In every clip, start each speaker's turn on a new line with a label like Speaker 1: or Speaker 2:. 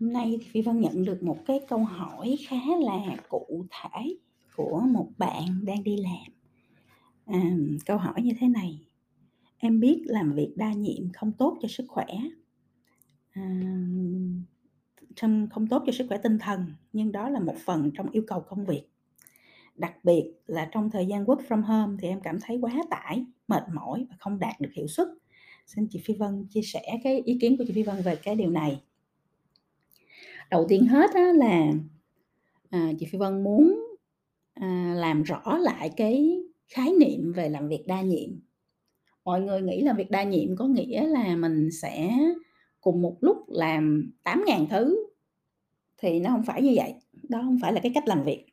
Speaker 1: hôm nay thì Phi Vân nhận được một cái câu hỏi khá là cụ thể của một bạn đang đi làm. À, câu hỏi như thế này: "Em biết làm việc đa nhiệm không tốt cho sức khỏe, à, trong không tốt cho sức khỏe tinh thần, nhưng đó là một phần trong yêu cầu công việc. Đặc biệt là trong thời gian work from home thì em cảm thấy quá tải, mệt mỏi và không đạt được hiệu suất. Xin chị Phi Vân chia sẻ cái ý kiến của chị Phi Vân về cái điều này." Đầu tiên hết á là, à, chị Phi Vân muốn, à, làm rõ lại cái khái niệm về làm việc đa nhiệm. Mọi người nghĩ làm việc đa nhiệm có nghĩa là mình sẽ cùng một lúc làm 8.000 thứ, thì nó không phải như vậy, đó không phải là cái cách làm việc.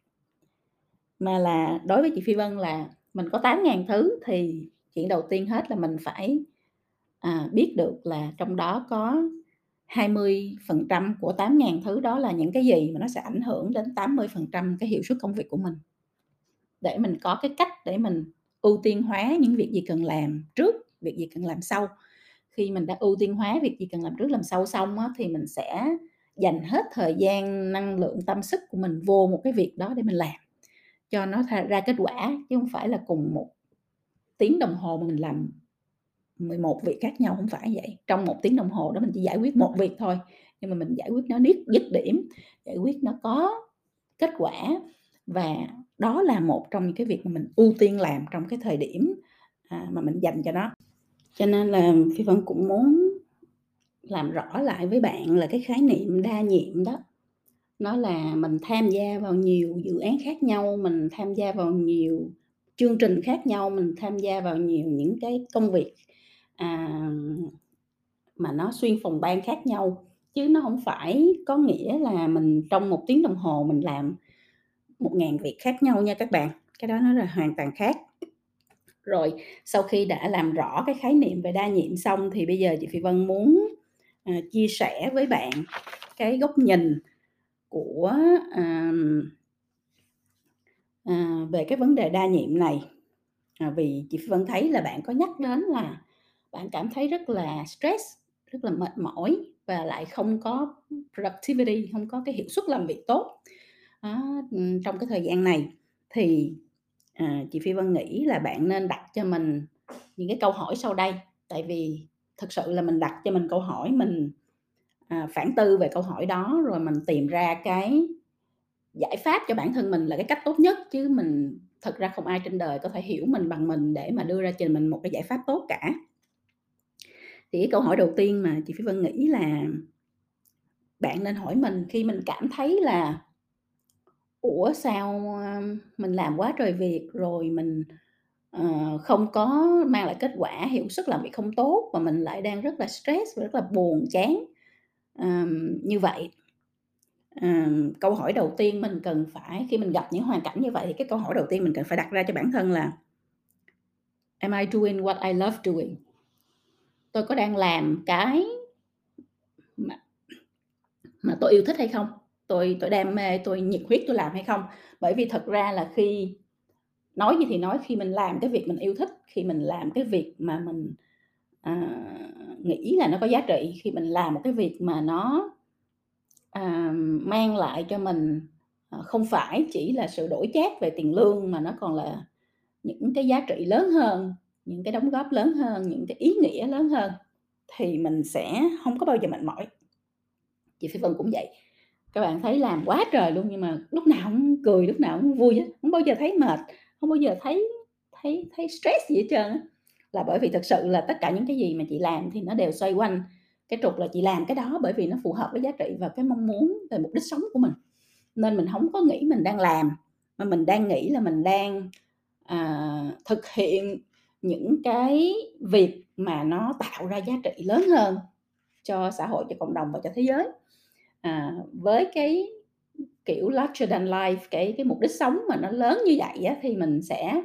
Speaker 1: Mà là đối với chị Phi Vân là mình có 8.000 thứ thì chuyện đầu tiên hết là mình phải, à, biết được là trong đó có 20% của 8.000 thứ đó là những cái gì mà nó sẽ ảnh hưởng đến 80% cái hiệu suất công việc của mình. Để mình có cái cách để mình ưu tiên hóa những việc gì cần làm trước, việc gì cần làm sau. Khi mình đã ưu tiên hóa việc gì cần làm trước, làm sau xong á, thì mình sẽ dành hết thời gian, năng lượng, tâm sức của mình vô một cái việc đó để mình làm, cho nó ra kết quả, chứ không phải là cùng một tiếng đồng hồ mà mình làm 11 việc khác nhau, không phải vậy. Trong một tiếng đồng hồ đó mình chỉ giải quyết một việc thôi, nhưng mà mình giải quyết nó niết dứt điểm, giải quyết nó có kết quả và đó là một trong những cái việc mà mình ưu tiên làm trong cái thời điểm, à, mà mình dành cho nó. Cho nên là Phi Vân cũng muốn làm rõ lại với bạn là cái khái niệm đa nhiệm đó, nó là mình tham gia vào nhiều dự án khác nhau, mình tham gia vào nhiều chương trình khác nhau, mình tham gia vào nhiều những cái công việc, à, mà nó xuyên phòng ban khác nhau, chứ nó không phải có nghĩa là mình trong một tiếng đồng hồ mình làm một ngàn việc khác nhau nha các bạn, cái đó nó là hoàn toàn khác. Rồi, sau khi đã làm rõ cái khái niệm về đa nhiệm xong thì bây giờ chị Phi Vân muốn, à, chia sẻ với bạn cái góc nhìn của, ờm à, về cái vấn đề đa nhiệm này. À, vì chị Phi Vân thấy là bạn có nhắc đến là bạn cảm thấy rất là stress, rất là mệt mỏi và lại không có productivity, không có cái hiệu suất làm việc tốt. à, trong cái thời gian này thì, à, chị Phi Vân nghĩ là bạn nên đặt cho mình những cái câu hỏi sau đây, tại vì thực sự là mình đặt cho mình câu hỏi, mình, à, phản tư về câu hỏi đó rồi mình tìm ra cái giải pháp cho bản thân mình là cái cách tốt nhất, chứ mình thật ra không ai trên đời có thể hiểu mình bằng mình để mà đưa ra cho mình một cái giải pháp tốt cả. Thì cái câu hỏi đầu tiên mà chị Phi Vân nghĩ là bạn nên hỏi mình khi mình cảm thấy là "Ủa, sao, mình làm quá trời việc rồi mình, ờ, không có mang lại kết quả, hiệu suất làm việc không tốt và mình lại đang rất là stress và rất là buồn chán." Ờm, như vậy, ờm, câu hỏi đầu tiên mình cần phải khi mình gặp những hoàn cảnh như vậy thì cái câu hỏi đầu tiên mình cần phải đặt ra cho bản thân là "Am I doing what I love doing?" Tôi có đang làm cái mà mà tôi yêu thích hay không? Tôi tôi đam mê, tôi nhiệt huyết tôi làm hay không? Bởi vì thật ra là khi nói gì thì nói, khi mình làm cái việc mình yêu thích, khi mình làm cái việc mà mình, à, nghĩ là nó có giá trị, khi mình làm một cái việc mà nó, à, mang lại cho mình, à, không phải chỉ là sự đổi chác về tiền lương mà nó còn là những cái giá trị lớn hơn, những cái đóng góp lớn hơn, những cái ý nghĩa lớn hơn thì mình sẽ không có bao giờ mệt mỏi. Chị Phi Vân cũng vậy, các bạn thấy làm quá trời luôn nhưng mà lúc nào cũng cười, lúc nào cũng vui hết, không bao giờ thấy mệt, không bao giờ thấy thấy thấy stress gì hết trơn á. Là bởi vì thực sự là tất cả những cái gì mà chị làm thì nó đều xoay quanh cái trục là chị làm cái đó bởi vì nó phù hợp với giá trị và cái mong muốn về mục đích sống của mình. Nên mình không có nghĩ mình đang làm, mà mình đang nghĩ là mình đang, à, thực hiện những cái việc mà nó tạo ra giá trị lớn hơn cho xã hội, cho cộng đồng và cho thế giới. À, với cái, kiểu, larger than life, cái cái mục đích sống mà nó lớn như vậy á thì mình sẽ,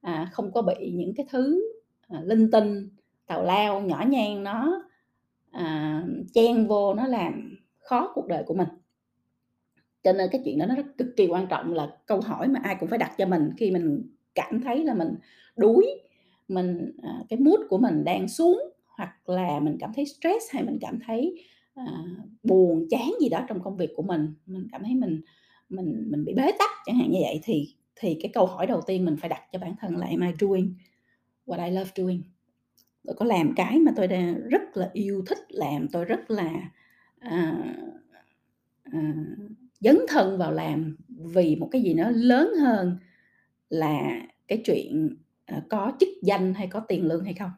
Speaker 1: à, không có bị những cái thứ, à, linh tinh, tào lao, nhỏ nhen nó, à, chen vô nó làm khó cuộc đời của mình. Cho nên cái chuyện đó nó rất cực kỳ quan trọng là câu hỏi mà ai cũng phải đặt cho mình khi mình cảm thấy là mình đuối, mình, à, cái mood của mình đang xuống hoặc là mình cảm thấy stress hay mình cảm thấy, à, buồn chán gì đó trong công việc của mình, mình cảm thấy mình mình mình bị bế tắc chẳng hạn như vậy, thì thì cái câu hỏi đầu tiên mình phải đặt cho bản thân là "Am I doing what I love doing?" Tôi có làm cái mà tôi đang rất là yêu thích làm, tôi rất là, à, à, dấn thân vào làm vì một cái gì nó lớn hơn là cái chuyện, Ờ, có chức danh hay có tiền lương hay không?